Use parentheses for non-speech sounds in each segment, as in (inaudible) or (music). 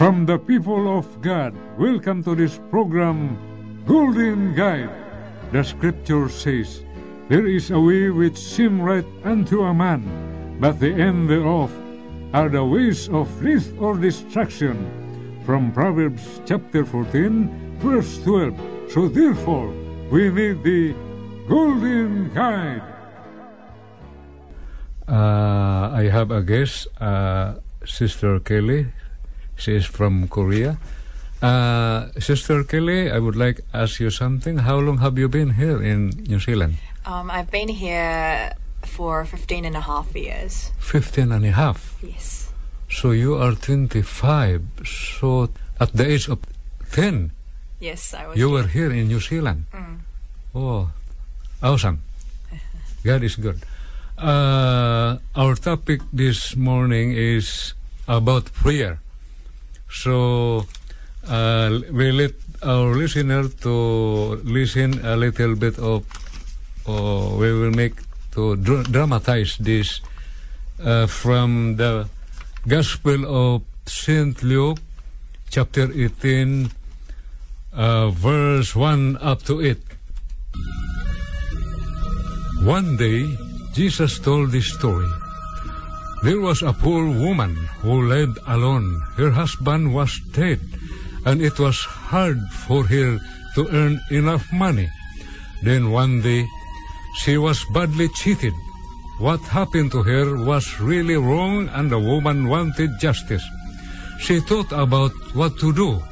From the people of God, welcome to this program, Golden Guide. The scripture says, There is a way which seem right unto a man, but the end thereof are the ways of death or destruction. From Proverbs chapter 14, verse 12. So therefore, we need the Golden Guide. Uh, I have a guest, uh, Sister Kelly. She is from Korea. Uh, Sister Kelly, I would like to ask you something. How long have you been here in New Zealand? Um, I've been here for 15 and a half years. 15 and a half. Yes. So you are 25. So at the age of 10, Yes, I was. you here. were here in New Zealand. Mm. Oh, awesome. (laughs) God is good. Uh, our topic this morning is about prayer. So uh, we let our listener to listen a little bit of, or we will make to dra- dramatize this uh, from the Gospel of Saint Luke, chapter 18, uh, verse 1 up to 8. One day, Jesus told this story. There was a poor woman who lived alone. Her husband was dead, and it was hard for her to earn enough money. Then one day, she was badly cheated. What happened to her was really wrong, and the woman wanted justice. She thought about what to do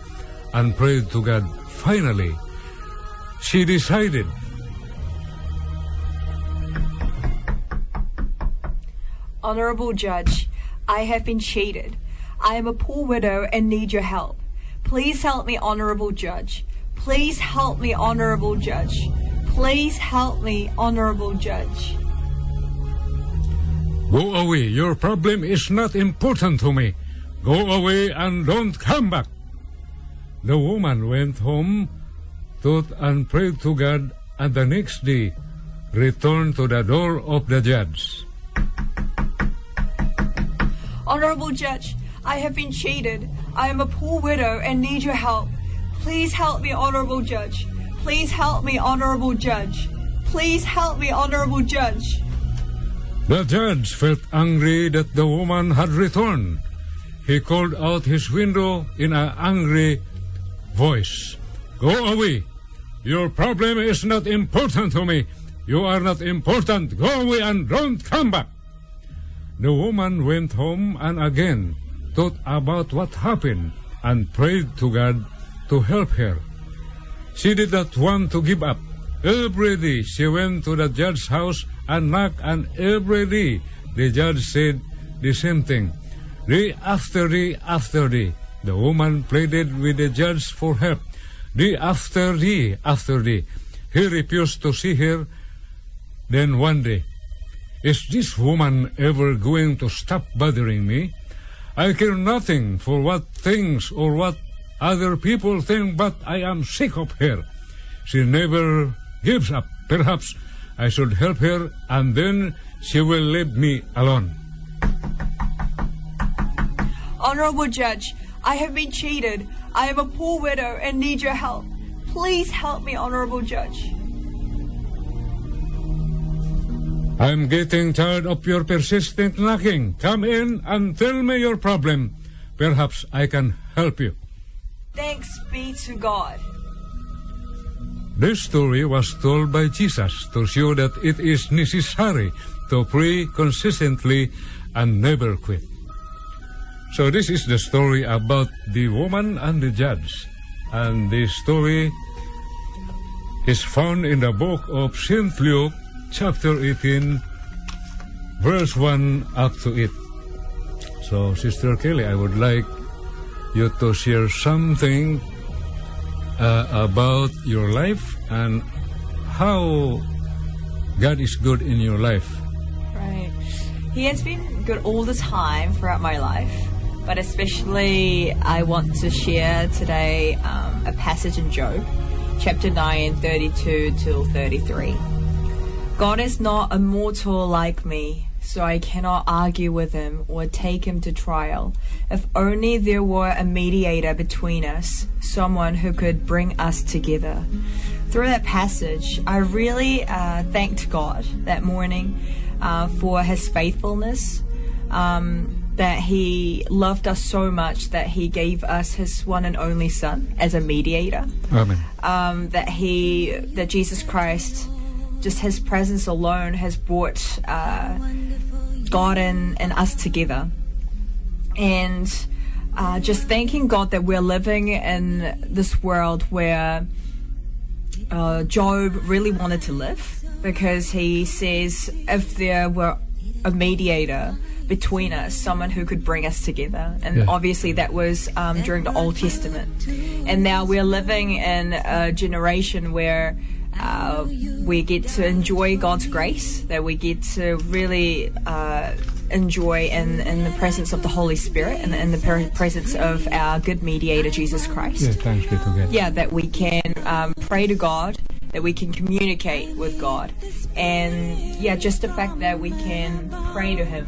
and prayed to God. Finally, she decided Honorable Judge, I have been cheated. I am a poor widow and need your help. Please help me, Honorable Judge. Please help me, Honorable Judge. Please help me, Honorable Judge. Go away. Your problem is not important to me. Go away and don't come back. The woman went home, thought and prayed to God, and the next day returned to the door of the judge. Honorable Judge, I have been cheated. I am a poor widow and need your help. Please help me, Honorable Judge. Please help me, Honorable Judge. Please help me, Honorable Judge. The judge felt angry that the woman had returned. He called out his window in an angry voice. Go away. Your problem is not important to me. You are not important. Go away and don't come back. The woman went home and again thought about what happened and prayed to God to help her. She did not want to give up. Every day she went to the judge's house and knocked, and every day the judge said the same thing. Day after day after day, the woman pleaded with the judge for help. Day after day after day, he refused to see her. Then one day, is this woman ever going to stop bothering me? I care nothing for what things or what other people think, but I am sick of her. She never gives up. Perhaps I should help her, and then she will leave me alone. Honorable Judge, I have been cheated. I am a poor widow and need your help. Please help me, Honorable Judge. I'm getting tired of your persistent knocking. Come in and tell me your problem. Perhaps I can help you. Thanks be to God. This story was told by Jesus to show that it is necessary to pray consistently and never quit. So this is the story about the woman and the judge. And this story is found in the book of St. Luke, chapter 18, verse 1 up to it. So, Sister Kelly, I would like you to share something uh, about your life and how God is good in your life. Right. He has been good all the time throughout my life, but especially I want to share today um, a passage in Job, chapter 9, 32 till 33. God is not a mortal like me, so I cannot argue with him or take him to trial. If only there were a mediator between us, someone who could bring us together. Through that passage, I really uh, thanked God that morning uh, for his faithfulness. Um, that he loved us so much that he gave us his one and only son as a mediator. Amen. Um, that he, that Jesus Christ, just his presence alone has brought uh, God and, and us together. And uh, just thanking God that we're living in this world where uh, Job really wanted to live because he says if there were a mediator between us, someone who could bring us together. And Yeah. obviously that was um, during the Old Testament. And now we're living in a generation where uh, we get to enjoy God's grace, that we get to really uh, enjoy in, in the presence of the Holy Spirit and in the per- presence of our good mediator, Jesus Christ. Yeah, thanks be to yeah, that we can um, pray to God, that we can communicate with God, and yeah, just the fact that we can pray to Him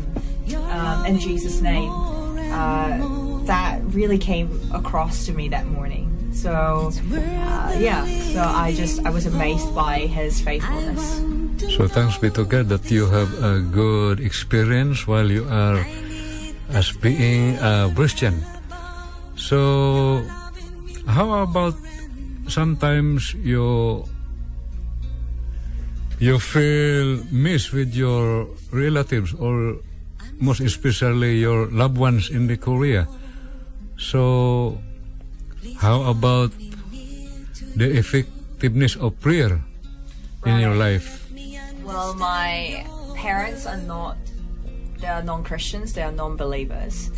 um, in Jesus' name, uh, that really came across to me that morning. So uh, yeah, so I just I was amazed by His faithfulness. So thanks be to God that you have a good experience while you are as being a Christian. So how about sometimes you you feel miss with your relatives or most especially your loved ones in the Korea. So how about the effectiveness of prayer in your life? Well, my parents are not, they are non Christians, they are non believers.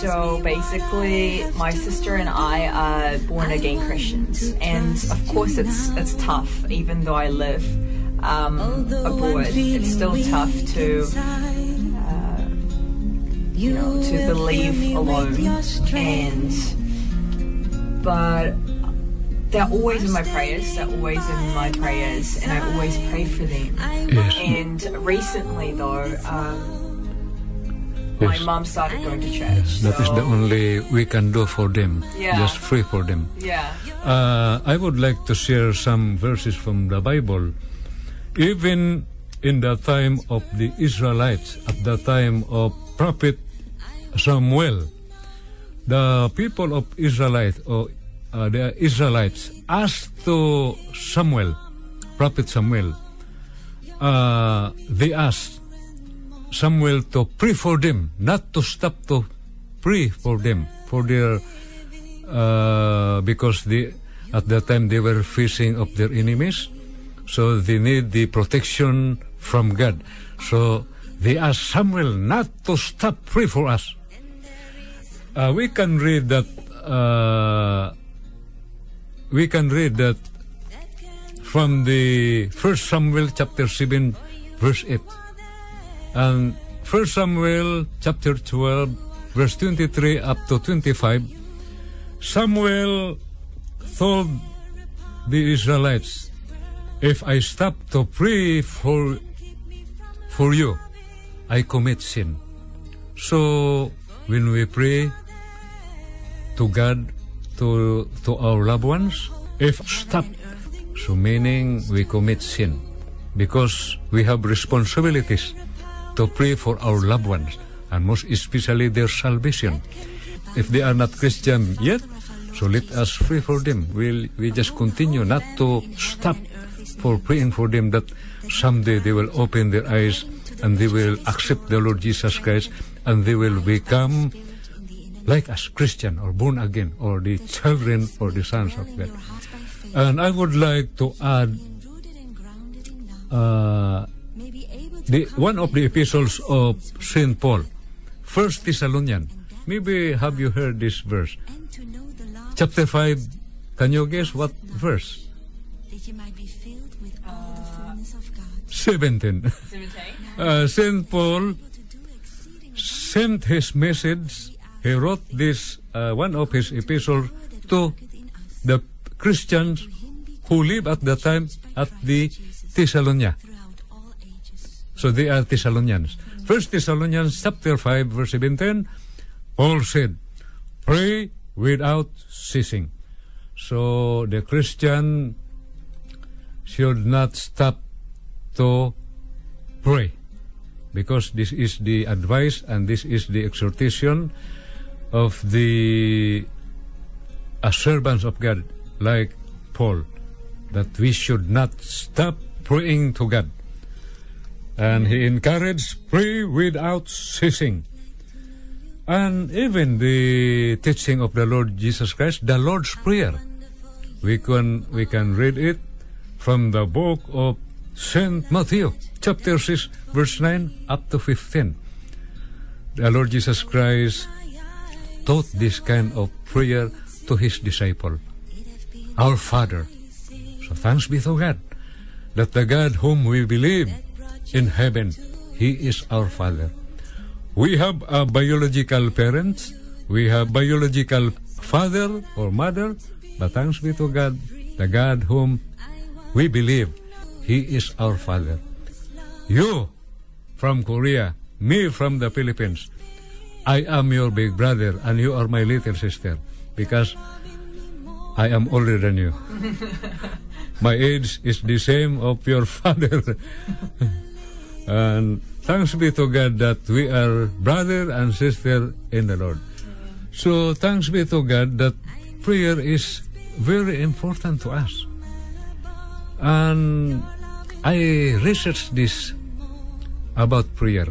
So basically, my sister and I are born again Christians. And of course, it's, it's tough, even though I live um, abroad. It's still tough to, uh, you know, to believe alone. And, but they're always in my prayers. They're always in my prayers, and I always pray for them. Yes. And recently, though, um, my Yes. mom started going to church. That is so- the only we can do for them. Yeah. Just pray for them. Yeah. Uh, I would like to share some verses from the Bible. Even in the time of the Israelites, at the time of Prophet Samuel, the people of Israelite or uh, the Israelites asked to Samuel, Prophet Samuel, uh, they asked Samuel to pray for them, not to stop to pray for them, for their uh, because at that time they were facing of their enemies, so they need the protection from God. So they asked Samuel not to stop pray for us. Uh, we can read that. Uh, we can read that from the First Samuel chapter seven, verse eight. And First Samuel chapter 12, verse 23 up to 25, Samuel told the Israelites, If I stop to pray for for you, I commit sin. So when we pray to God, to to our loved ones, if stop, so meaning we commit sin because we have responsibilities to pray for our loved ones and most especially their salvation. If they are not Christian yet, so let us pray for them. We'll, we just continue not to stop for praying for them that someday they will open their eyes and they will accept the Lord Jesus Christ and they will become like us, Christian or born again or the children or the sons of God. And I would like to add uh, the one of the epistles of Saint Paul, First Thessalonian. Maybe have you heard this verse? Chapter five. Can you guess what verse? that you might be filled with all the fullness of God. Seventeen. 17. (laughs) Uh, Saint Paul sent his message. He wrote this uh, one of his epistles to the Christians who live at the time at the ages. So they are Thessalonians. First Thessalonians chapter 5 verse 17, Paul said, pray without ceasing. So the Christian should not stop to pray because this is the advice and this is the exhortation of the servants of God like Paul that we should not stop praying to God and he encouraged pray without ceasing. And even the teaching of the Lord Jesus Christ, the Lord's Prayer, we can we can read it from the book of Saint Matthew, chapter six, verse nine up to fifteen. The Lord Jesus Christ taught this kind of prayer to his disciple, our Father. So thanks be to God that the God whom we believe in heaven, He is our Father. We have a biological parents, we have biological father or mother, but thanks be to God, the God whom we believe, He is our Father. You from Korea, me from the Philippines, I am your big brother and you are my little sister because I am older than you. (laughs) my age is the same of your (laughs) father. and thanks be to God that we are brother and sister in the Lord. So thanks be to God that prayer is very important to us. And I researched this about prayer.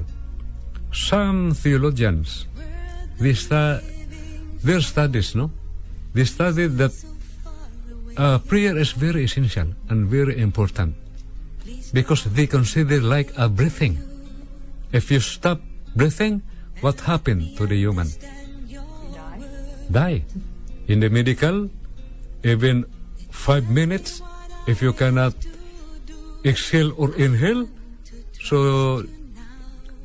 Some theologians, they stu- their studies, no? They studied that uh, prayer is very essential and very important because they consider like a breathing. If you stop breathing, what happened to the human? Die. In the medical, even five minutes, if you cannot exhale or inhale, so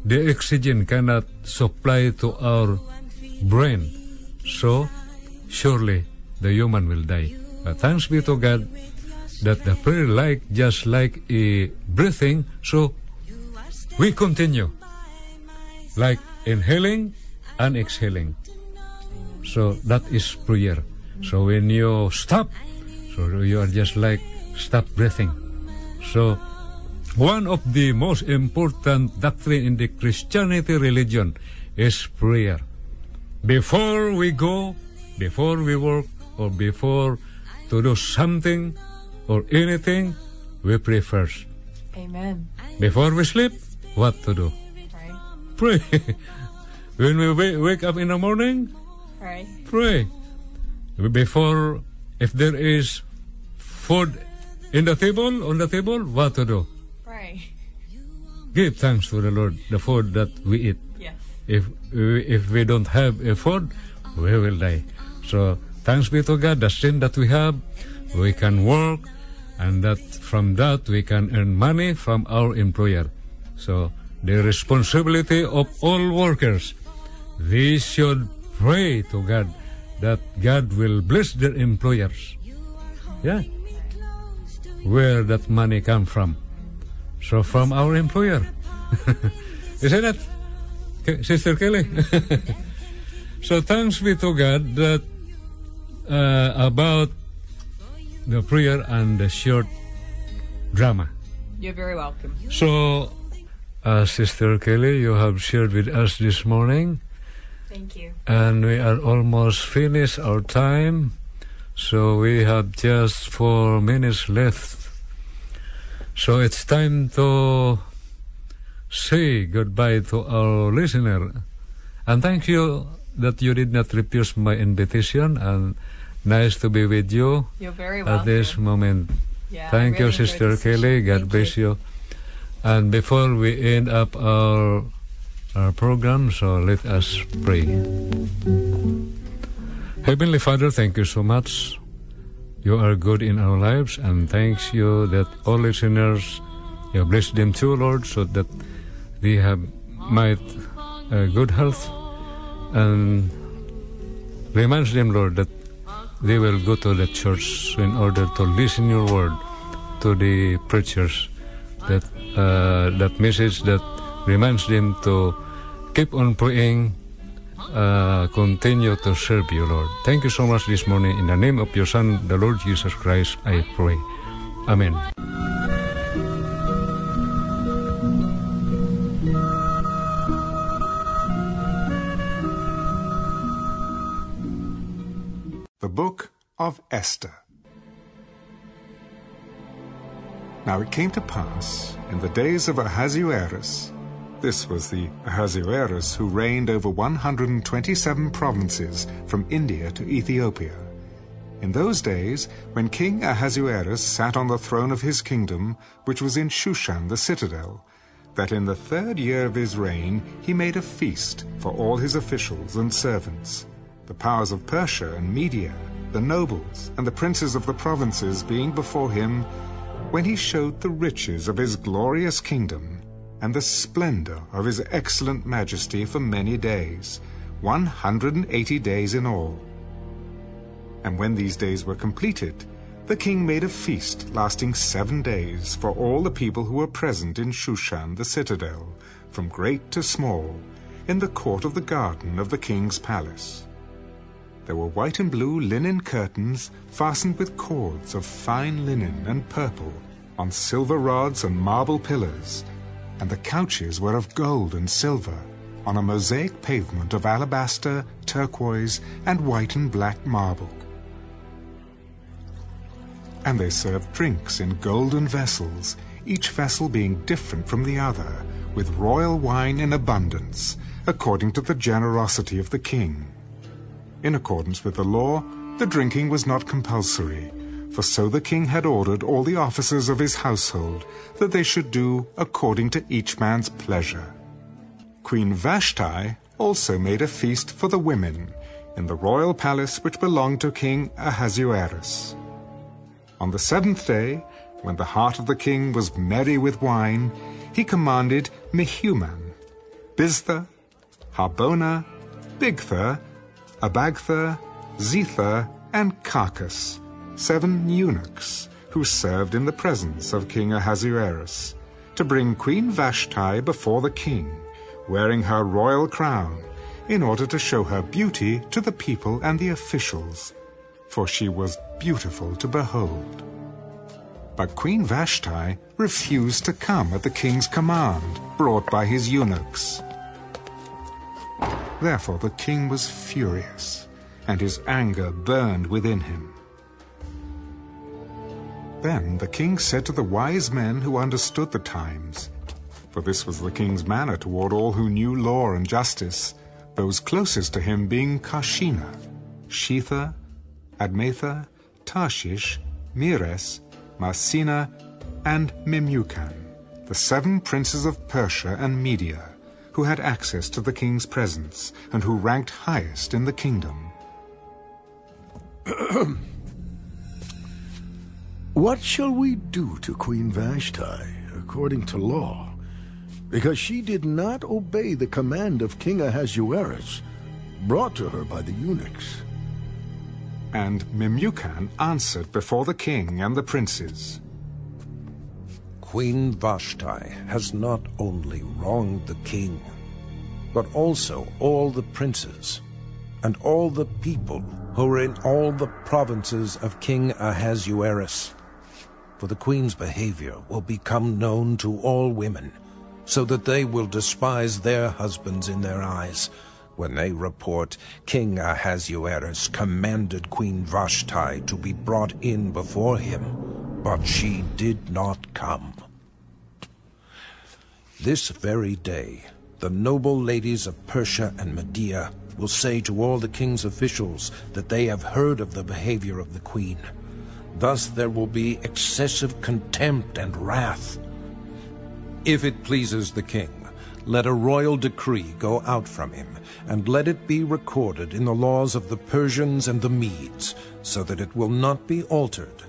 the oxygen cannot supply to our brain. So surely the human will die. But thanks be to God that the prayer like just like a breathing, so we continue like inhaling and exhaling. So that is prayer. So when you stop, so you are just like stop breathing. So one of the most important doctrine in the Christianity religion is prayer. Before we go, before we work, or before to do something or anything, we pray first. Amen. Before we sleep, what to do? Pray. Pray. (laughs) when we wake up in the morning, Pray. pray. Before, if there is food in the table, on the table, what to do? Pray. Give thanks to the Lord, the food that we eat. Yes. If we, if we don't have a food, we will die. So thanks be to God, the sin that we have, we can work, and that from that we can earn money from our employer. So the responsibility of all workers, we should pray to God that God will bless their employers. Yeah. where that money come from. So from our employer. (laughs) Isn't it, Sister Kelly? (laughs) so thanks be to God that uh, about the prayer and the short drama. You're very welcome. So, uh, Sister Kelly, you have shared with us this morning, Thank you. and we are almost finished our time. So we have just four minutes left. So it's time to say goodbye to our listener. And thank you that you did not refuse my invitation and nice to be with you You're very at welcome. this moment. Yeah, Thank you, really enjoyed Sister. Kelly. God Thank bless you. And before we end up our our program, so let us pray. Heavenly Father, thank you so much. You are good in our lives, and thanks you that all listeners, you bless them too, Lord, so that they have might uh, good health, and reminds them, Lord, that they will go to the church in order to listen your word to the preachers. That uh, that message that reminds them to keep on praying, uh, continue to serve you, Lord. Thank you so much this morning. In the name of your Son, the Lord Jesus Christ, I pray. Amen. The Book of Esther. Now it came to pass in the days of Ahasuerus, this was the Ahasuerus who reigned over 127 provinces from India to Ethiopia. In those days, when King Ahasuerus sat on the throne of his kingdom, which was in Shushan the citadel, that in the third year of his reign he made a feast for all his officials and servants, the powers of Persia and Media, the nobles, and the princes of the provinces being before him, when he showed the riches of his glorious kingdom and the splendor of his excellent majesty for many days, one hundred and eighty days in all. And when these days were completed, the king made a feast lasting seven days for all the people who were present in Shushan the citadel, from great to small, in the court of the garden of the king's palace. There were white and blue linen curtains fastened with cords of fine linen and purple on silver rods and marble pillars, and the couches were of gold and silver on a mosaic pavement of alabaster, turquoise, and white and black marble. And they served drinks in golden vessels, each vessel being different from the other, with royal wine in abundance, according to the generosity of the king. In accordance with the law, the drinking was not compulsory, for so the king had ordered all the officers of his household that they should do according to each man's pleasure. Queen Vashti also made a feast for the women in the royal palace which belonged to King Ahasuerus. On the seventh day, when the heart of the king was merry with wine, he commanded Mehuman, Biztha, Harbona, Bigtha, Abagtha, Zethar, and Carcas, seven eunuchs who served in the presence of King Ahasuerus, to bring Queen Vashti before the king, wearing her royal crown, in order to show her beauty to the people and the officials, for she was beautiful to behold. But Queen Vashti refused to come at the king's command, brought by his eunuchs. Therefore the king was furious, and his anger burned within him. Then the king said to the wise men who understood the times, for this was the king's manner toward all who knew law and justice, those closest to him being Carshena, Shethar, Admatha, Tarshish, Meres, Marsena, and Memucan, the seven princes of Persia and Media, who had access to the king's presence and who ranked highest in the kingdom. (clears throat) What shall we do to Queen Vashti according to law? Because she did not obey the command of King Ahasuerus, brought to her by the eunuchs. And Memucan answered before the king and the princes. Queen Vashti has not only wronged the king, but also all the princes and all the people who are in all the provinces of King Ahasuerus. For the queen's behavior will become known to all women, so that they will despise their husbands in their eyes, when they report King Ahasuerus commanded Queen Vashti to be brought in before him, but she did not come. This very day, the noble ladies of Persia and Media will say to all the king's officials that they have heard of the behavior of the queen. Thus there will be excessive contempt and wrath. If it pleases the king, let a royal decree go out from him, and let it be recorded in the laws of the Persians and the Medes, so that it will not be altered,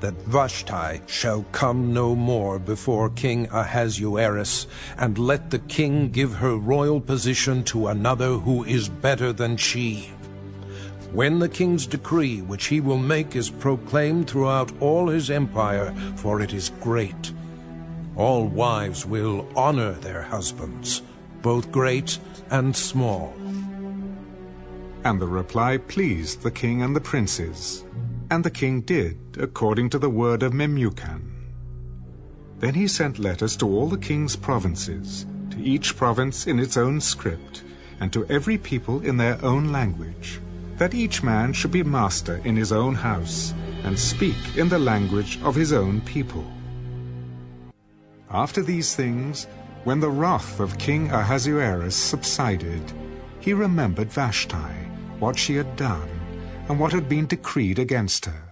that Vashti shall come no more before King Ahasuerus, and let the king give her royal position to another who is better than she. When the king's decree which he will make is proclaimed throughout all his empire, for it is great, all wives will honor their husbands, both great and small. And the reply pleased the king and the princes. And the king did according to the word of Memucan. Then he sent letters to all the king's provinces, to each province in its own script, and to every people in their own language, that each man should be master in his own house, and speak in the language of his own people. After these things, when the wrath of King Ahasuerus subsided, he remembered Vashti, what she had done, and what had been decreed against her.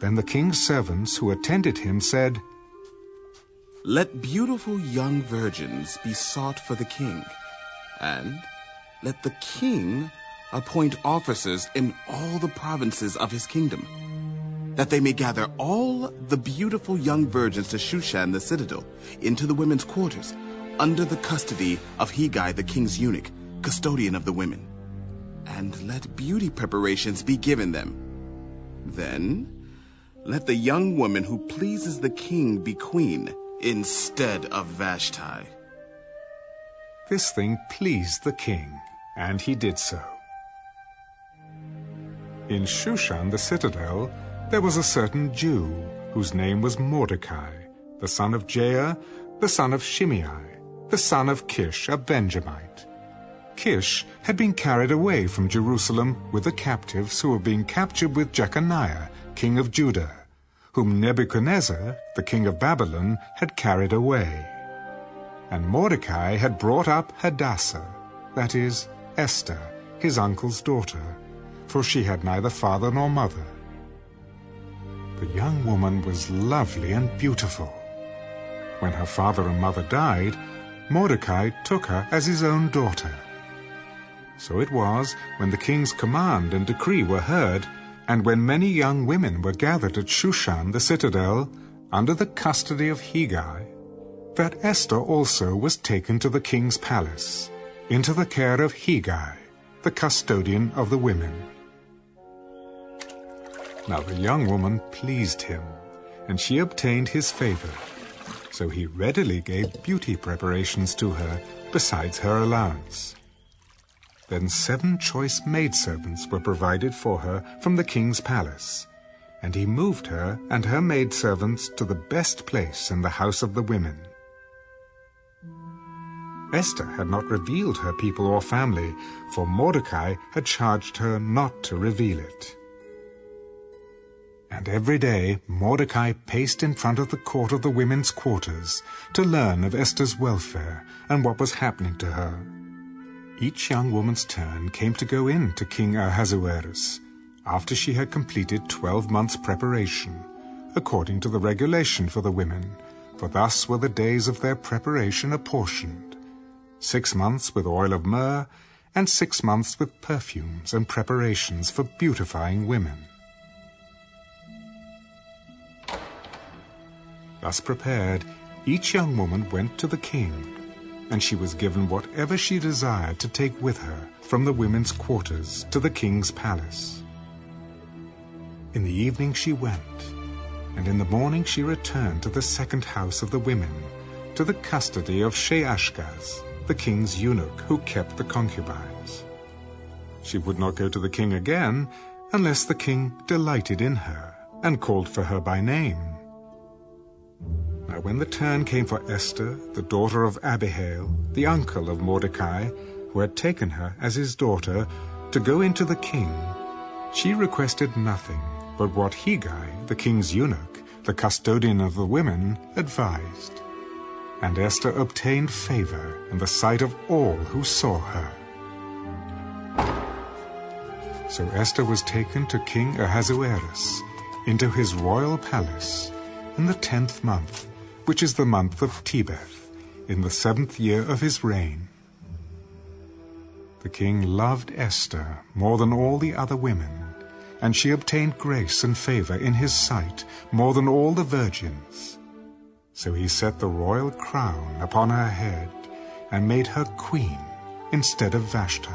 Then the king's servants who attended him said, Let beautiful young virgins be sought for the king, and let the king appoint officers in all the provinces of his kingdom that they may gather all the beautiful young virgins to Shushan the citadel, into the women's quarters, under the custody of Hegai the king's eunuch, custodian of the women. And let beauty preparations be given them. Then let the young woman who pleases the king be queen instead of Vashti. This thing pleased the king, and he did so. In Shushan the citadel, there was a certain Jew whose name was Mordecai, the son of Jair, the son of Shimei, the son of Kish, a Benjamite. Kish had been carried away from Jerusalem with the captives who were being captured with Jeconiah, king of Judah, whom Nebuchadnezzar, the king of Babylon, had carried away. And Mordecai had brought up Hadassah, that is, Esther, his uncle's daughter, for she had neither father nor mother. The young woman was lovely and beautiful. When her father and mother died, Mordecai took her as his own daughter. So it was, when the king's command and decree were heard, and when many young women were gathered at Shushan the citadel, under the custody of Hegai, that Esther also was taken to the king's palace, into the care of Hegai, the custodian of the women. Now the young woman pleased him, and she obtained his favor. So he readily gave beauty preparations to her, besides her allowance. Then seven choice maidservants were provided for her from the king's palace, and he moved her and her maidservants to the best place in the house of the women. Esther had not revealed her people or family, for Mordecai had charged her not to reveal it. And every day Mordecai paced in front of the court of the women's quarters to learn of Esther's welfare and what was happening to her. Each young woman's turn came to go in to King Ahasuerus after she had completed twelve months' preparation, according to the regulation for the women, for thus were the days of their preparation apportioned six months with oil of myrrh, and six months with perfumes and preparations for beautifying women. Thus prepared, each young woman went to the king, and she was given whatever she desired to take with her from the women's quarters to the king's palace. In the evening she went, And in the morning she returned to the second house of the women, to the custody of Shaashgaz, the king's eunuch who kept the concubines. She would not go to the king again unless the king delighted in her and called for her by name. Now when the turn came for Esther, the daughter of Abihail, the uncle of Mordecai, who had taken her as his daughter, to go into the king, she requested nothing but what Hegai, the king's eunuch, the custodian of the women, advised. And Esther obtained favor in the sight of all who saw her. So Esther was taken to King Ahasuerus into his royal palace in the tenth month, which is the month of Tebeth, in the seventh year of his reign. The king loved Esther more than all the other women, and she obtained grace and favor in his sight more than all the virgins. So he set the royal crown upon her head and made her queen instead of Vashti.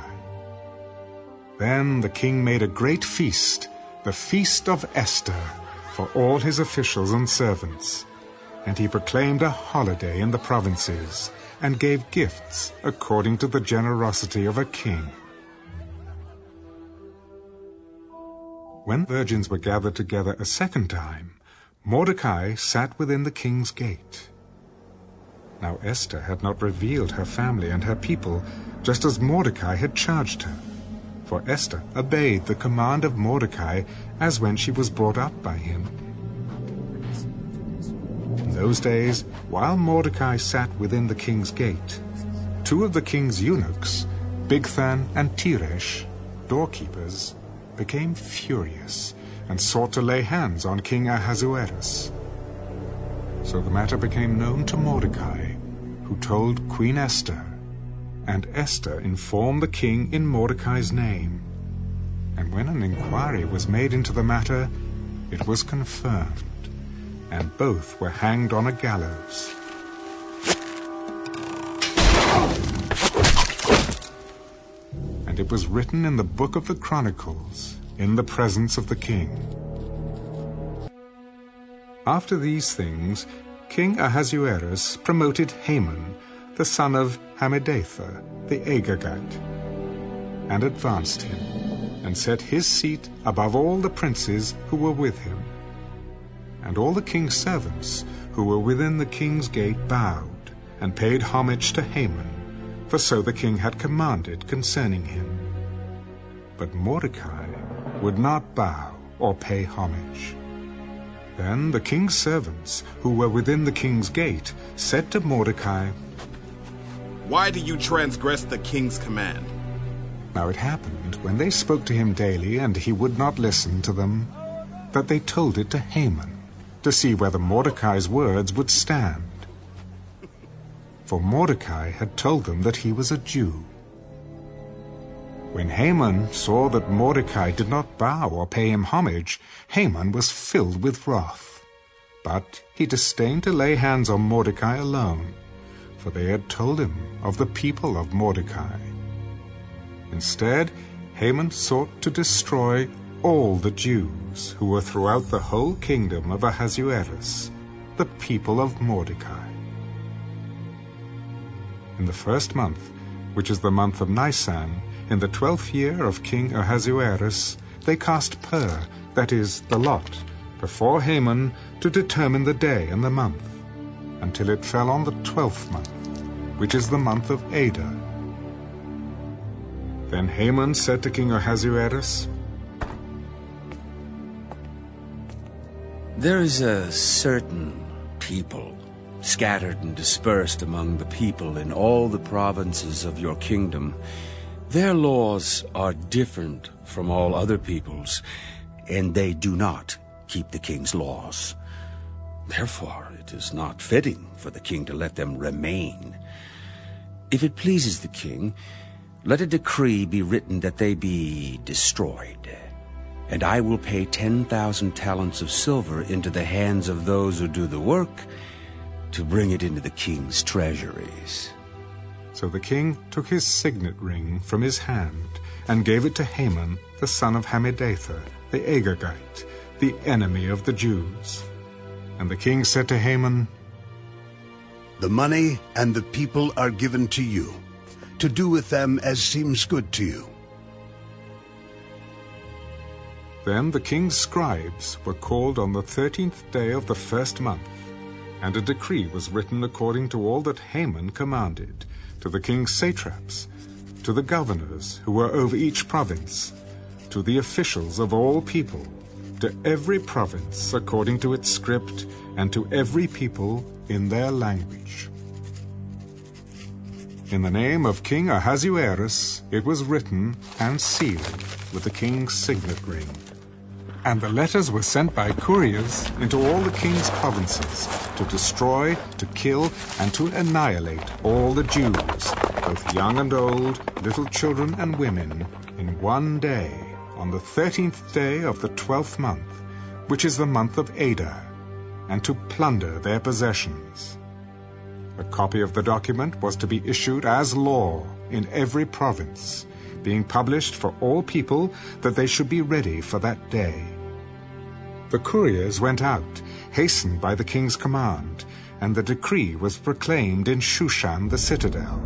Then the king made a great feast, the feast of Esther, for all his officials and servants. And he proclaimed a holiday in the provinces, and gave gifts according to the generosity of a king. When virgins were gathered together a second time, Mordecai sat within the king's gate. Now Esther had not revealed her family and her people, just as Mordecai had charged her. For Esther obeyed the command of Mordecai as when she was brought up by him. In those days, while Mordecai sat within the king's gate, two of the king's eunuchs, Bigthan and Teresh, doorkeepers, became furious and sought to lay hands on King Ahasuerus. So the matter became known to Mordecai, who told Queen Esther and Esther informed the king in Mordecai's name. And when an inquiry was made into the matter, it was confirmed, and both were hanged on a gallows. And it was written in the book of the Chronicles, in the presence of the king. After these things, King Ahasuerus promoted Haman, the son of Hammedatha, the Agagite, and advanced him, and set his seat above all the princes who were with him. And all the king's servants who were within the king's gate bowed, and paid homage to Haman, for so the king had commanded concerning him. But Mordecai would not bow or pay homage. Then the king's servants, who were within the king's gate, said to Mordecai, Why do you transgress the king's command? Now it happened, when they spoke to him daily, and he would not listen to them, that they told it to Haman, to see whether Mordecai's words would stand. For Mordecai had told them that he was a Jew. When Haman saw that Mordecai did not bow or pay him homage, Haman was filled with wrath. But he disdained to lay hands on Mordecai alone, for they had told him of the people of Mordecai. Instead, Haman sought to destroy all the Jews who were throughout the whole kingdom of Ahasuerus, the people of Mordecai. In the first month, which is the month of Nisan, in the twelfth year of King Ahasuerus, they cast pur, that is, the lot, before Haman to determine the day and the month, until it fell on the twelfth month, which is the month of Adar. Then Haman said to King Ahasuerus, There is a certain people scattered and dispersed among the people in all the provinces of your kingdom. Their laws are different from all other peoples, and they do not keep the king's laws. Therefore, it is not fitting for the king to let them remain. If it pleases the king, let a decree be written that they be destroyed. And I will pay ten thousand talents of silver into the hands of those who do the work to bring it into the king's treasuries. So the king took his signet ring from his hand and gave it to Haman, the son of Hammedatha, the Agagite, the enemy of the Jews. And the king said to Haman, The money and the people are given to you, to do with them as seems good to you. Then the king's scribes were called on the thirteenth day of the first month, and a decree was written according to all that Haman commanded, to the king's satraps, to the governors who were over each province, to the officials of all people, to every province according to its script, and to every people in their language. In the name of King Ahasuerus it was written and sealed with the king's signet ring. And the letters were sent by couriers into all the king's provinces to destroy, to kill, and to annihilate all the Jews, both young and old, little children and women, in one day, on the thirteenth day of the twelfth month, which is the month of Adar, and to plunder their possessions. A copy of the document was to be issued as law in every province, being published for all people that they should be ready for that day. The couriers went out, hastened by the king's command, and the decree was proclaimed in Shushan the citadel.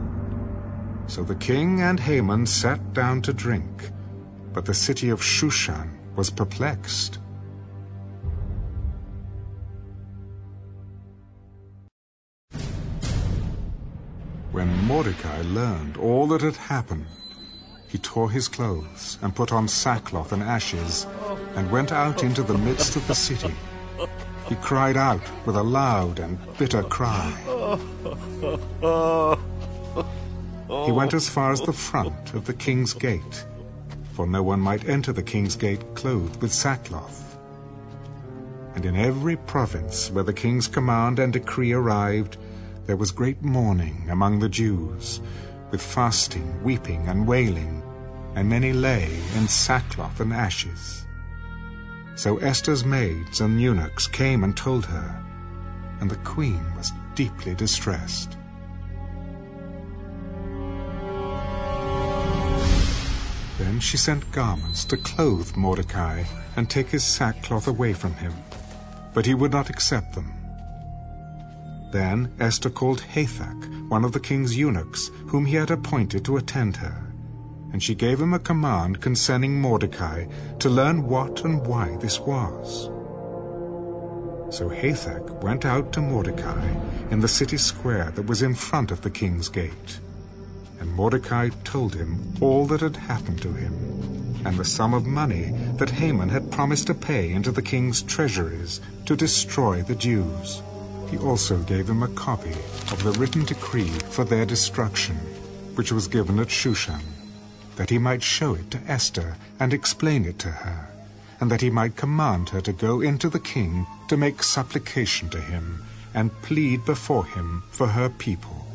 So the king and Haman sat down to drink, but the city of Shushan was perplexed. When Mordecai learned all that had happened, he tore his clothes and put on sackcloth and ashes and went out into the midst of the city. He cried out with a loud and bitter cry. He went as far as the front of the king's gate, for no one might enter the king's gate clothed with sackcloth. And in every province where the king's command and decree arrived, there was great mourning among the Jews, with fasting, weeping, and wailing, and many lay in sackcloth and ashes. So Esther's maids and eunuchs came and told her, and the queen was deeply distressed. Then she sent garments to clothe Mordecai and take his sackcloth away from him, but he would not accept them. Then Esther called Hathach, one of the king's eunuchs, whom he had appointed to attend her and she gave him a command concerning Mordecai to learn what and why this was. So Hathach went out to Mordecai in the city square that was in front of the king's gate. And Mordecai told him all that had happened to him, and the sum of money that Haman had promised to pay into the king's treasuries to destroy the Jews. He also gave him a copy of the written decree for their destruction, which was given at Shushan that he might show it to Esther and explain it to her, and that he might command her to go into the king to make supplication to him and plead before him for her people.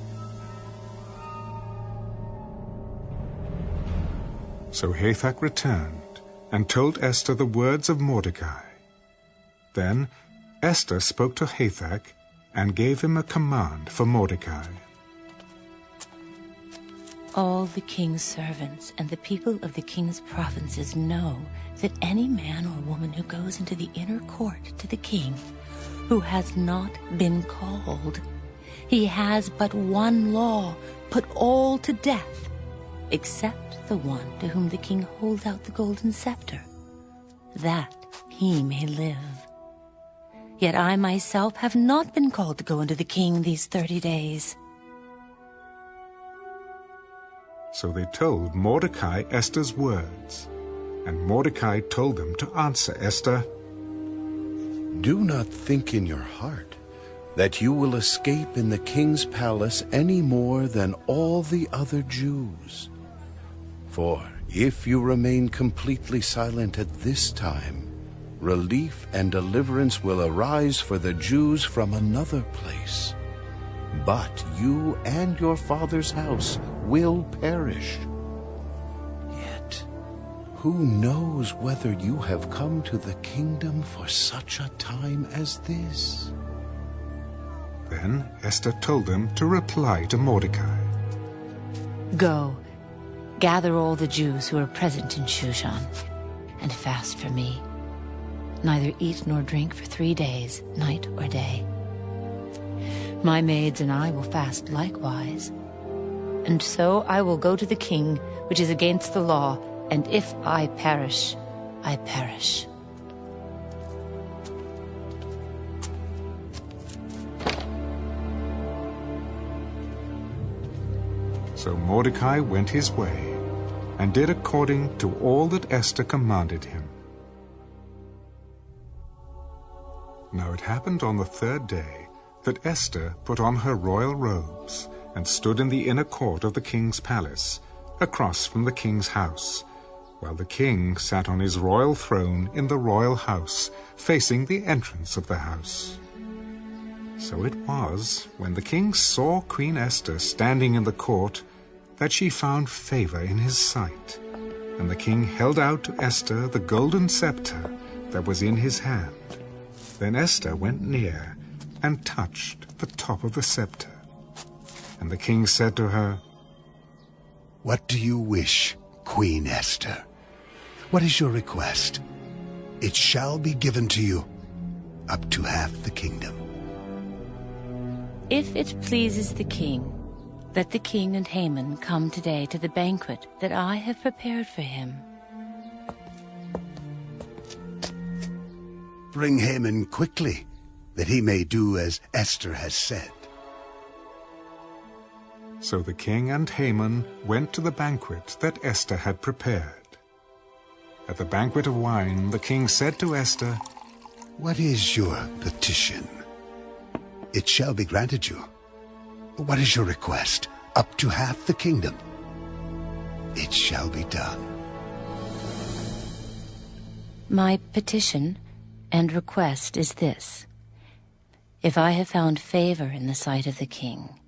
So Hathach returned and told Esther the words of Mordecai. Then Esther spoke to Hathach and gave him a command for Mordecai all the king's servants and the people of the king's provinces know that any man or woman who goes into the inner court to the king, who has not been called, he has but one law, put all to death, except the one to whom the king holds out the golden scepter, that he may live. Yet I myself have not been called to go into the king these thirty days. So they told Mordecai Esther's words, and Mordecai told them to answer Esther Do not think in your heart that you will escape in the king's palace any more than all the other Jews. For if you remain completely silent at this time, relief and deliverance will arise for the Jews from another place. But you and your father's house will perish. Yet, who knows whether you have come to the kingdom for such a time as this? Then Esther told them to reply to Mordecai. Go, gather all the Jews who are present in Shushan, and fast for me. neither eat nor drink for three days, night or day. My maids and I will fast likewise. And so I will go to the king, which is against the law, and if I perish, I perish. So Mordecai went his way, and did according to all that Esther commanded him. Now it happened on the third day that Esther put on her royal robes and stood in the inner court of the king's palace, across from the king's house, while the king sat on his royal throne in the royal house, facing the entrance of the house. So it was, when the king saw Queen Esther standing in the court, that she found favor in his sight. And the king held out to Esther the golden scepter that was in his hand. Then Esther went near and touched the top of the scepter. And the king said to her, What do you wish, Queen Esther? What is your request? It shall be given to you, up to half the kingdom. If it pleases the king, let the king and Haman come today to the banquet that I have prepared for him. Bring Haman quickly, that he may do as Esther has said. So the king and Haman went to the banquet that Esther had prepared. At the banquet of wine, the king said to Esther, What is your petition? It shall be granted you. What is your request? Up to half the kingdom. It shall be done. My petition and request is this. If I have found favor in the sight of the king,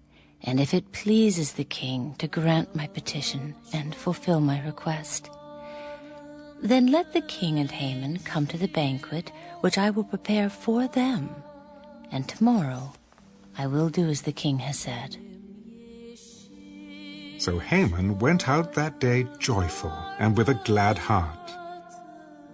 and if it pleases the king to grant my petition and fulfill my request, then let the king and Haman come to the banquet which I will prepare for them, and tomorrow I will do as the king has said. So Haman went out that day joyful and with a glad heart.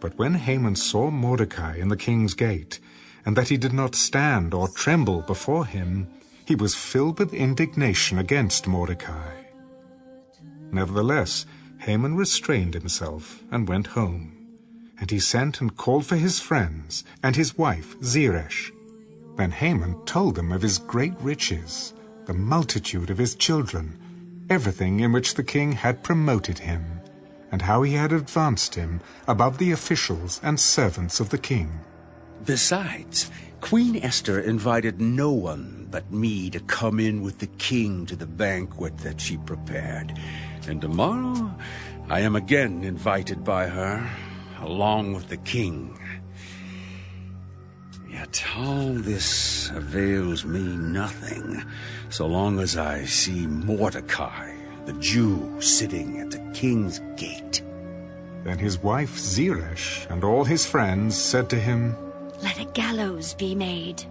But when Haman saw Mordecai in the king's gate, and that he did not stand or tremble before him, he was filled with indignation against Mordecai. Nevertheless, Haman restrained himself and went home. And he sent and called for his friends and his wife Zeresh. Then Haman told them of his great riches, the multitude of his children, everything in which the king had promoted him and how he had advanced him above the officials and servants of the king. Besides, Queen Esther invited no one but me to come in with the king to the banquet that she prepared. And tomorrow I am again invited by her, along with the king. Yet all this avails me nothing, so long as I see Mordecai the Jew sitting at the king's gate. Then his wife Zeresh and all his friends said to him, Let a gallows be made,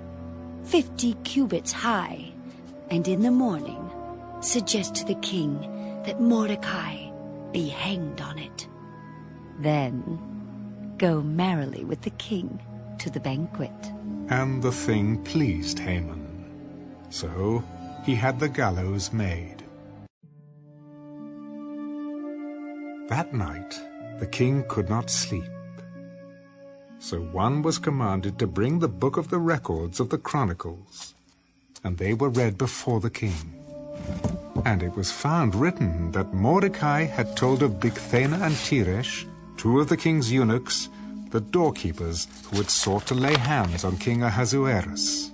fifty cubits high, and in the morning suggest to the king that Mordecai be hanged on it. Then go merrily with the king to the banquet. And the thing pleased Haman. So he had the gallows made. That night the king could not sleep. So one was commanded to bring the book of the records of the Chronicles, and they were read before the king. And it was found written that Mordecai had told of Bigthana and Teresh, two of the king's eunuchs, the doorkeepers who had sought to lay hands on King Ahasuerus.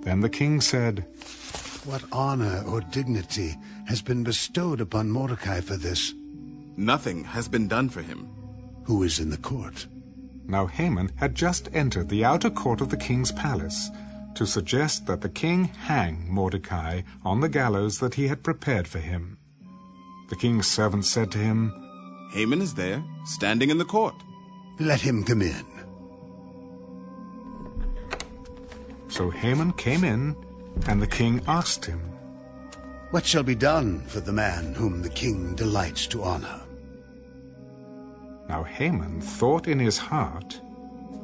Then the king said, What honor or dignity has been bestowed upon Mordecai for this? Nothing has been done for him. Who is in the court? Now Haman had just entered the outer court of the king's palace to suggest that the king hang Mordecai on the gallows that he had prepared for him. The king's servant said to him, Haman is there, standing in the court. Let him come in. So Haman came in, and the king asked him, What shall be done for the man whom the king delights to honor? Now Haman thought in his heart,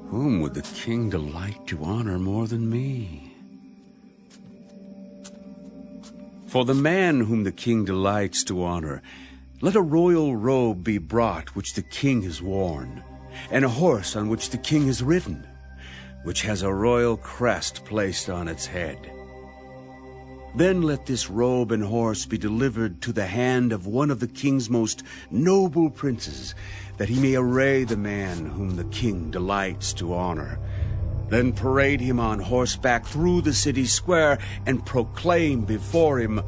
Whom would the king delight to honor more than me? For the man whom the king delights to honor, let a royal robe be brought which the king has worn, and a horse on which the king has ridden, which has a royal crest placed on its head. Then let this robe and horse be delivered to the hand of one of the king's most noble princes, that he may array the man whom the king delights to honor. Then parade him on horseback through the city square and proclaim before him,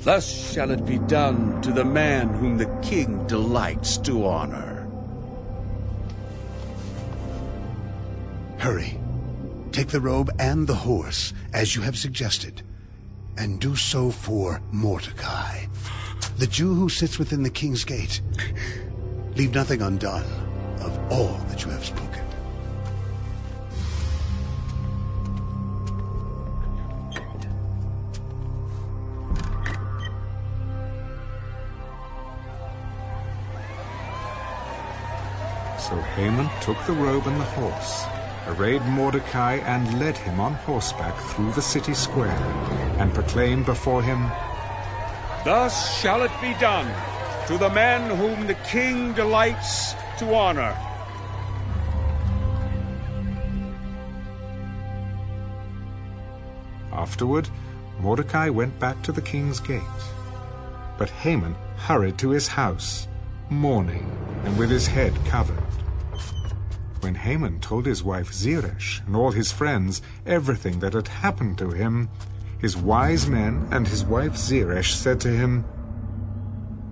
Thus shall it be done to the man whom the king delights to honor. Hurry. Take the robe and the horse, as you have suggested, and do so for Mordecai, the Jew who sits within the king's gate. Leave nothing undone of all that you have spoken. So Haman took the robe and the horse, arrayed Mordecai, and led him on horseback through the city square, and proclaimed before him, Thus shall it be done to the man whom the king delights to honor. Afterward, Mordecai went back to the king's gate. But Haman hurried to his house, mourning and with his head covered. When Haman told his wife Zeresh and all his friends everything that had happened to him, his wise men and his wife Zeresh said to him,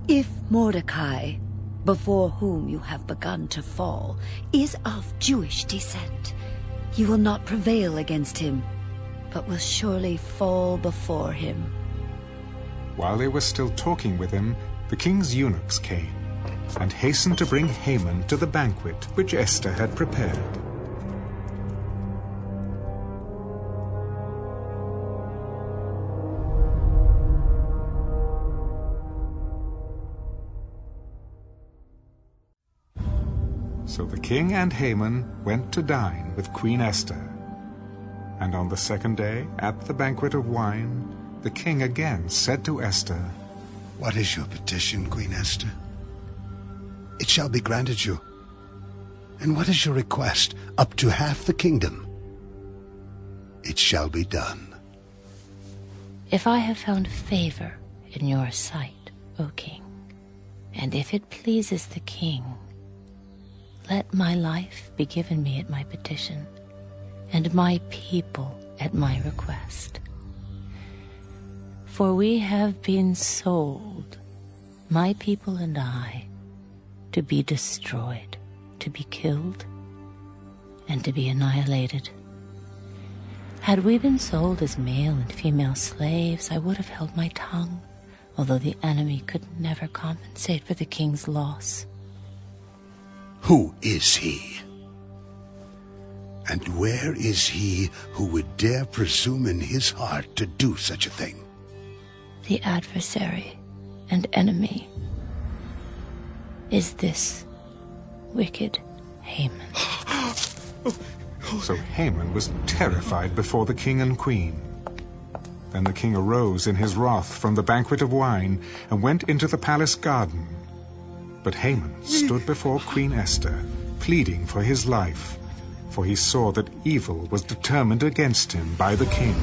If Mordecai, before whom you have begun to fall, is of Jewish descent, you will not prevail against him, but will surely fall before him. While they were still talking with him, the king's eunuchs came and hastened to bring Haman to the banquet which Esther had prepared. So the king and Haman went to dine with Queen Esther. And on the second day, at the banquet of wine, the king again said to Esther, What is your petition, Queen Esther? It shall be granted you. And what is your request? Up to half the kingdom. It shall be done. If I have found favor in your sight, O king, and if it pleases the king, let my life be given me at my petition, and my people at my request. For we have been sold, my people and I, to be destroyed, to be killed, and to be annihilated. Had we been sold as male and female slaves, I would have held my tongue, although the enemy could never compensate for the king's loss. Who is he? And where is he who would dare presume in his heart to do such a thing? The adversary and enemy is this wicked Haman. (gasps) So Haman was terrified before the king and queen. Then the king arose in his wrath from the banquet of wine and went into the palace garden. But Haman stood before Queen Esther, pleading for his life, for he saw that evil was determined against him by the king.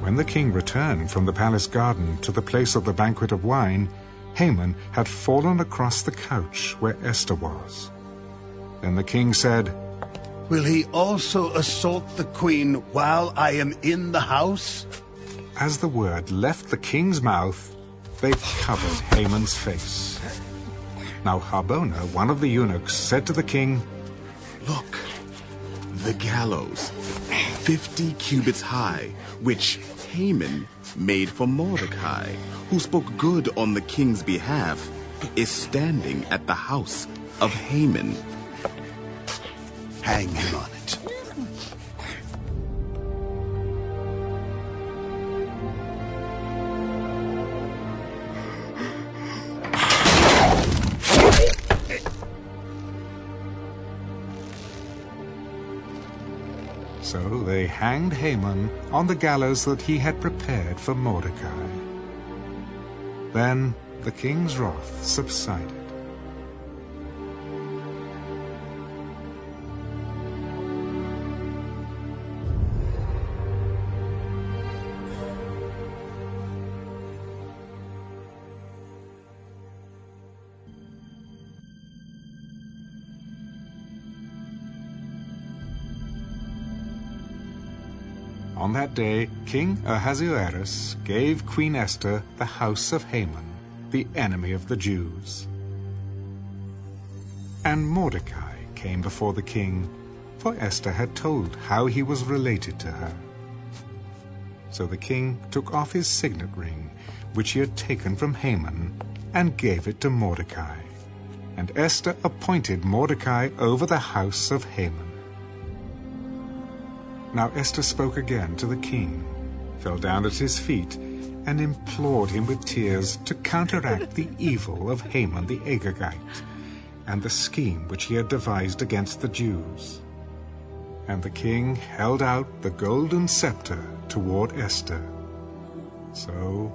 When the king returned from the palace garden to the place of the banquet of wine, Haman had fallen across the couch where Esther was. Then the king said, Will he also assault the queen while I am in the house? As the word left the king's mouth, they covered Haman's face. Now Harbona, one of the eunuchs, said to the king, Look, the gallows, fifty cubits high, which Haman made for Mordecai, who spoke good on the king's behalf, is standing at the house of Haman. Hang him on it. Hanged Haman on the gallows that he had prepared for Mordecai. Then the king's wrath subsided. On that day, King Ahasuerus gave Queen Esther the house of Haman, the enemy of the Jews. And Mordecai came before the king, for Esther had told how he was related to her. So the king took off his signet ring, which he had taken from Haman, and gave it to Mordecai. And Esther appointed Mordecai over the house of Haman. Now Esther spoke again to the king, fell down at his feet, and implored him with tears to counteract the (laughs) evil of Haman the Agagite, and the scheme which he had devised against the Jews. And the king held out the golden scepter toward Esther. So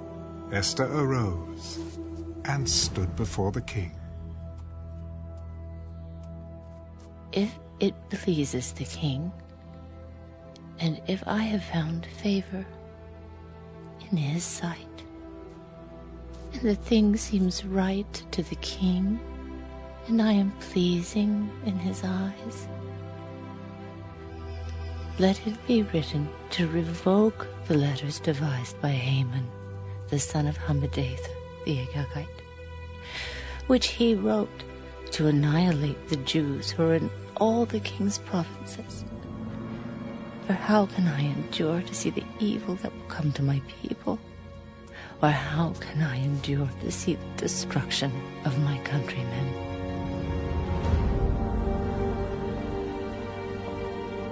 Esther arose and stood before the king. If it pleases the king, and if I have found favor in his sight, and the thing seems right to the king, and I am pleasing in his eyes, let it be written to revoke the letters devised by Haman, the son of Hammedatha the Agagite, which he wrote to annihilate the Jews who are in all the king's provinces for how can I endure to see the evil that will come to my people? Or how can I endure to see the destruction of my countrymen?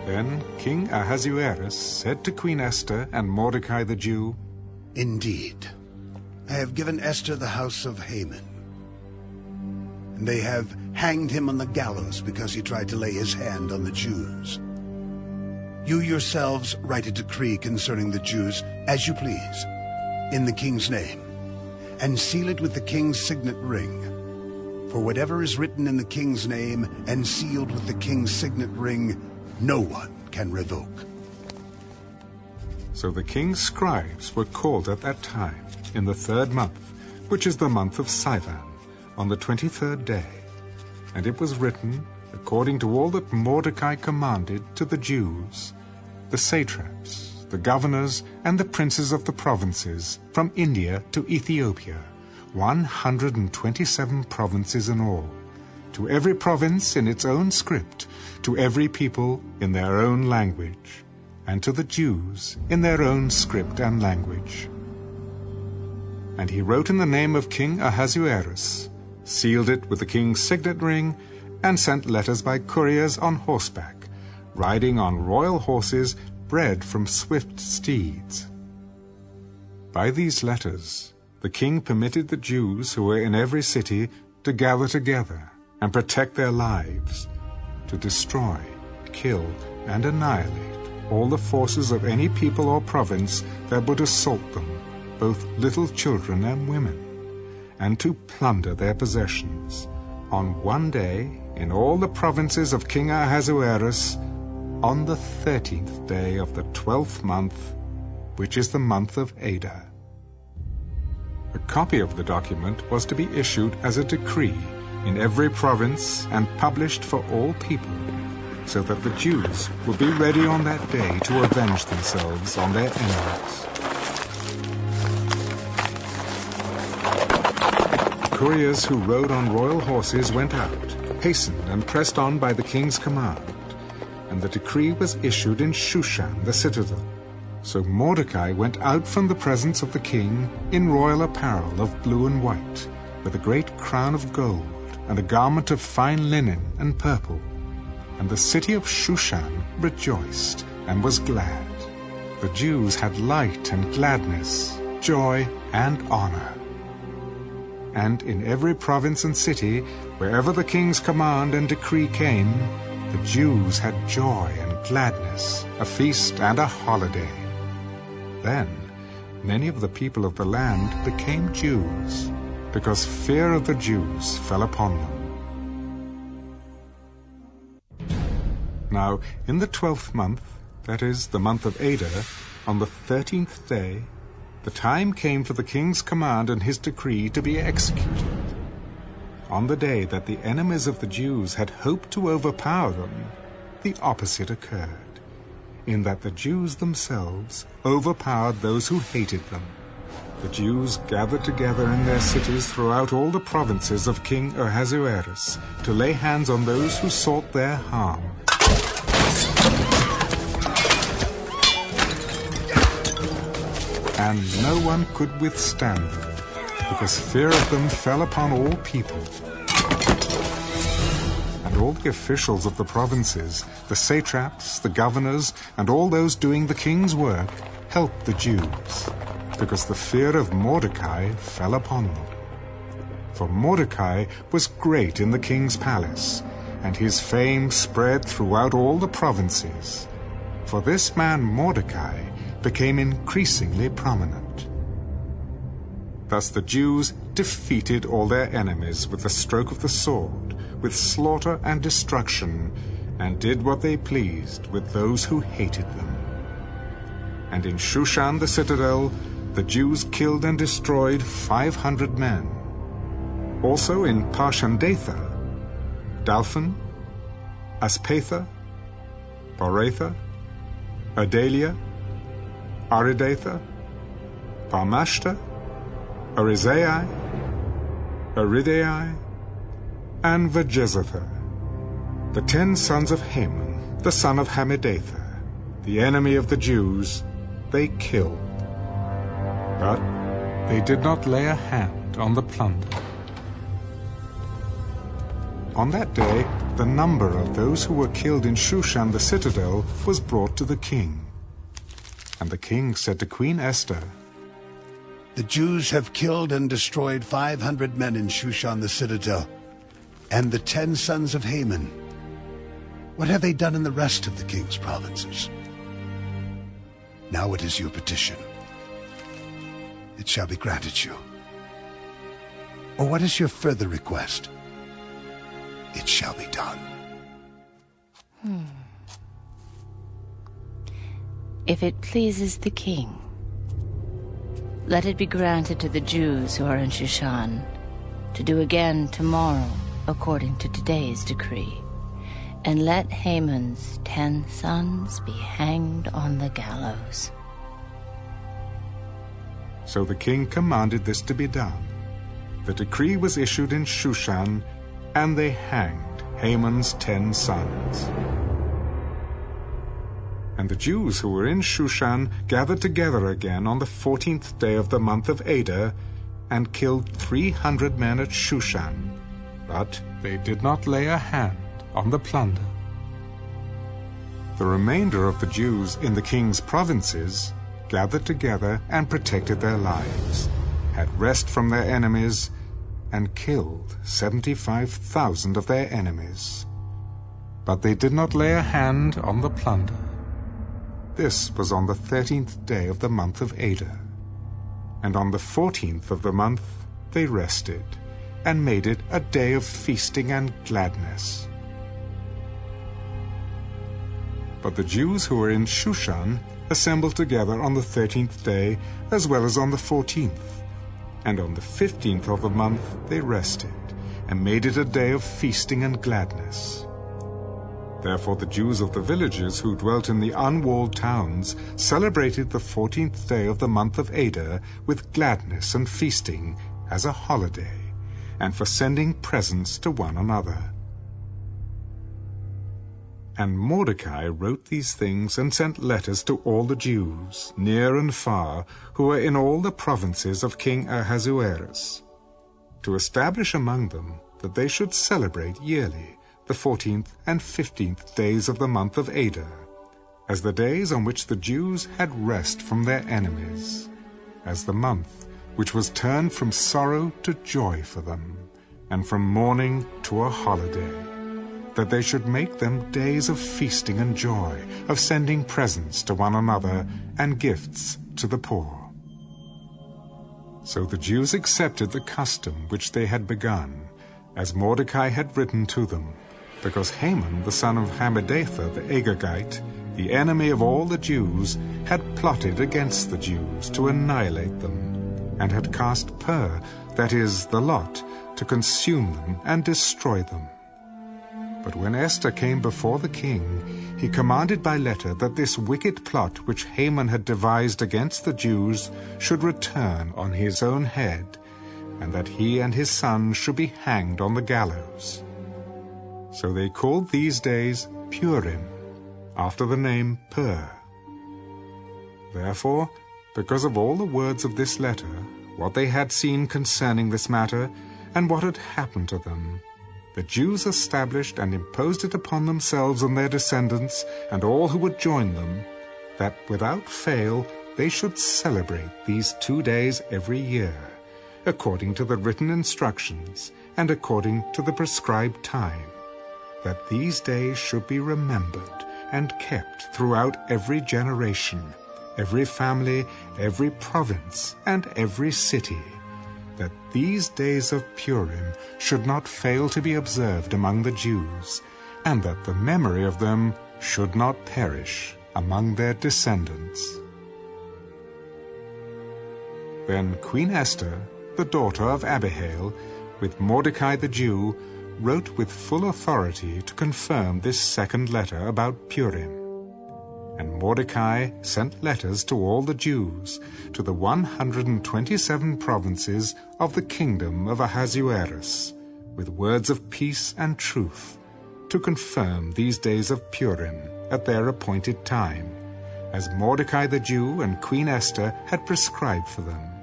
Then King Ahasuerus said to Queen Esther and Mordecai the Jew, Indeed, I have given Esther the house of Haman. And they have hanged him on the gallows because he tried to lay his hand on the Jews. You yourselves write a decree concerning the Jews as you please, in the king's name, and seal it with the king's signet ring. For whatever is written in the king's name and sealed with the king's signet ring, no one can revoke. So the king's scribes were called at that time, in the third month, which is the month of Sivan, on the twenty-third day. And it was written according to all that Mordecai commanded to the Jews, the satraps, the governors, and the princes of the provinces, from India to Ethiopia, 127 provinces in all, to every province in its own script, to every people in their own language, and to the Jews in their own script and language. And he wrote in the name of King Ahasuerus, sealed it with the king's signet ring, and sent letters by couriers on horseback, riding on royal horses bred from swift steeds. By these letters, the king permitted the Jews who were in every city to gather together and protect their lives, to destroy, kill, and annihilate all the forces of any people or province that would assault them, both little children and women, and to plunder their possessions on one day in all the provinces of King Ahasuerus on the thirteenth day of the twelfth month, which is the month of Adar. A copy of the document was to be issued as a decree in every province and published for all people, so that the Jews would be ready on that day to avenge themselves on their enemies. Couriers who rode on royal horses went out hastened and pressed on by the king's command, and the decree was issued in Shushan the citadel. So Mordecai went out from the presence of the king in royal apparel of blue and white, with a great crown of gold, and a garment of fine linen and purple. And the city of Shushan rejoiced and was glad. The Jews had light and gladness, joy and honor and in every province and city, wherever the king's command and decree came, the Jews had joy and gladness, a feast and a holiday. Then many of the people of the land became Jews, because fear of the Jews fell upon them. Now, in the twelfth month, that is, the month of Adar, on the thirteenth day, the time came for the king's command and his decree to be executed. On the day that the enemies of the Jews had hoped to overpower them, the opposite occurred, in that the Jews themselves overpowered those who hated them. The Jews gathered together in their cities throughout all the provinces of King Ahasuerus to lay hands on those who sought their harm. And no one could withstand them, because fear of them fell upon all people. And all the officials of the provinces, the satraps, the governors, and all those doing the king's work, helped the Jews, because the fear of Mordecai fell upon them. For Mordecai was great in the king's palace, and his fame spread throughout all the provinces. For this man Mordecai became increasingly prominent. Thus the Jews defeated all their enemies with the stroke of the sword, with slaughter and destruction, and did what they pleased with those who hated them. And in Shushan the citadel, the Jews killed and destroyed five hundred men. Also in Parshandatha, Dalphon, Aspatha, Poratha, Adalia, Aridatha, Parmashta, Arisai, Aridai, and Vajezatha, the ten sons of Haman, the son of Hammedatha, the enemy of the Jews, they killed. But they did not lay a hand on the plunder. On that day, the number of those who were killed in Shushan the citadel was brought to the king. And the king said to Queen Esther, The Jews have killed and destroyed 500 men in Shushan the citadel, and the ten sons of Haman. What have they done in the rest of the king's provinces? Now it is your petition. It shall be granted you. Or what is your further request? It shall be done. Hmm. If it pleases the king, let it be granted to the Jews who are in Shushan to do again tomorrow according to today's decree, and let Haman's ten sons be hanged on the gallows. So the king commanded this to be done. The decree was issued in Shushan, and they hanged Haman's ten sons. And the Jews who were in Shushan gathered together again on the fourteenth day of the month of Adar, and killed three hundred men at Shushan. But they did not lay a hand on the plunder. The remainder of the Jews in the king's provinces gathered together and protected their lives, had rest from their enemies, and killed seventy-five thousand of their enemies. But they did not lay a hand on the plunder. This was on the thirteenth day of the month of Adar. And on the fourteenth of the month they rested, and made it a day of feasting and gladness. But the Jews who were in Shushan assembled together on the thirteenth day, as well as on the fourteenth. And on the fifteenth of the month they rested, and made it a day of feasting and gladness. Therefore the Jews of the villages who dwelt in the unwalled towns celebrated the fourteenth day of the month of Adar with gladness and feasting as a holiday, and for sending presents to one another. And Mordecai wrote these things and sent letters to all the Jews, near and far, who were in all the provinces of King Ahasuerus, to establish among them that they should celebrate yearly the fourteenth and fifteenth days of the month of Adar, as the days on which the Jews had rest from their enemies, as the month which was turned from sorrow to joy for them, and from mourning to a holiday that they should make them days of feasting and joy, of sending presents to one another and gifts to the poor. So the Jews accepted the custom which they had begun, as Mordecai had written to them, because Haman the son of Hammedatha the Agagite, the enemy of all the Jews, had plotted against the Jews to annihilate them, and had cast Pur, that is, the lot, to consume them and destroy them. But when Esther came before the king, he commanded by letter that this wicked plot which Haman had devised against the Jews should return on his own head, and that he and his sons should be hanged on the gallows. So they called these days Purim, after the name Pur. Therefore, because of all the words of this letter, what they had seen concerning this matter, and what had happened to them, the Jews established and imposed it upon themselves and their descendants and all who would join them, that without fail they should celebrate these two days every year, according to the written instructions and according to the prescribed time, that these days should be remembered and kept throughout every generation, every family, every province, and every city that these days of Purim should not fail to be observed among the Jews, and that the memory of them should not perish among their descendants. Then Queen Esther, the daughter of Abihail, with Mordecai the Jew, wrote with full authority to confirm this second letter about Purim. And Mordecai sent letters to all the Jews, to the 127 provinces of the kingdom of Ahasuerus, with words of peace and truth, to confirm these days of Purim at their appointed time, as Mordecai the Jew and Queen Esther had prescribed for them,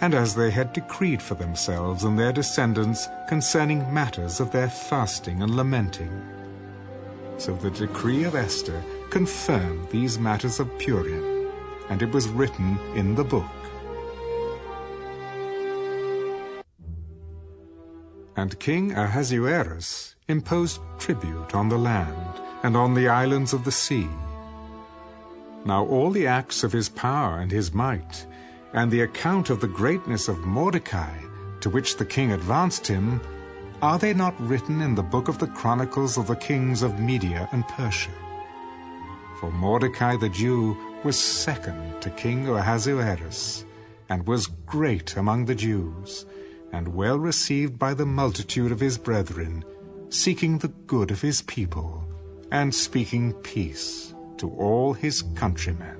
and as they had decreed for themselves and their descendants concerning matters of their fasting and lamenting. So the decree of Esther confirmed these matters of Purim, and it was written in the book. And King Ahasuerus imposed tribute on the land and on the islands of the sea. Now all the acts of his power and his might, and the account of the greatness of Mordecai, to which the king advanced him, are they not written in the book of the chronicles of the kings of Media and Persia? For Mordecai the Jew was second to King Ahasuerus, and was great among the Jews, and well received by the multitude of his brethren, seeking the good of his people, and speaking peace to all his countrymen.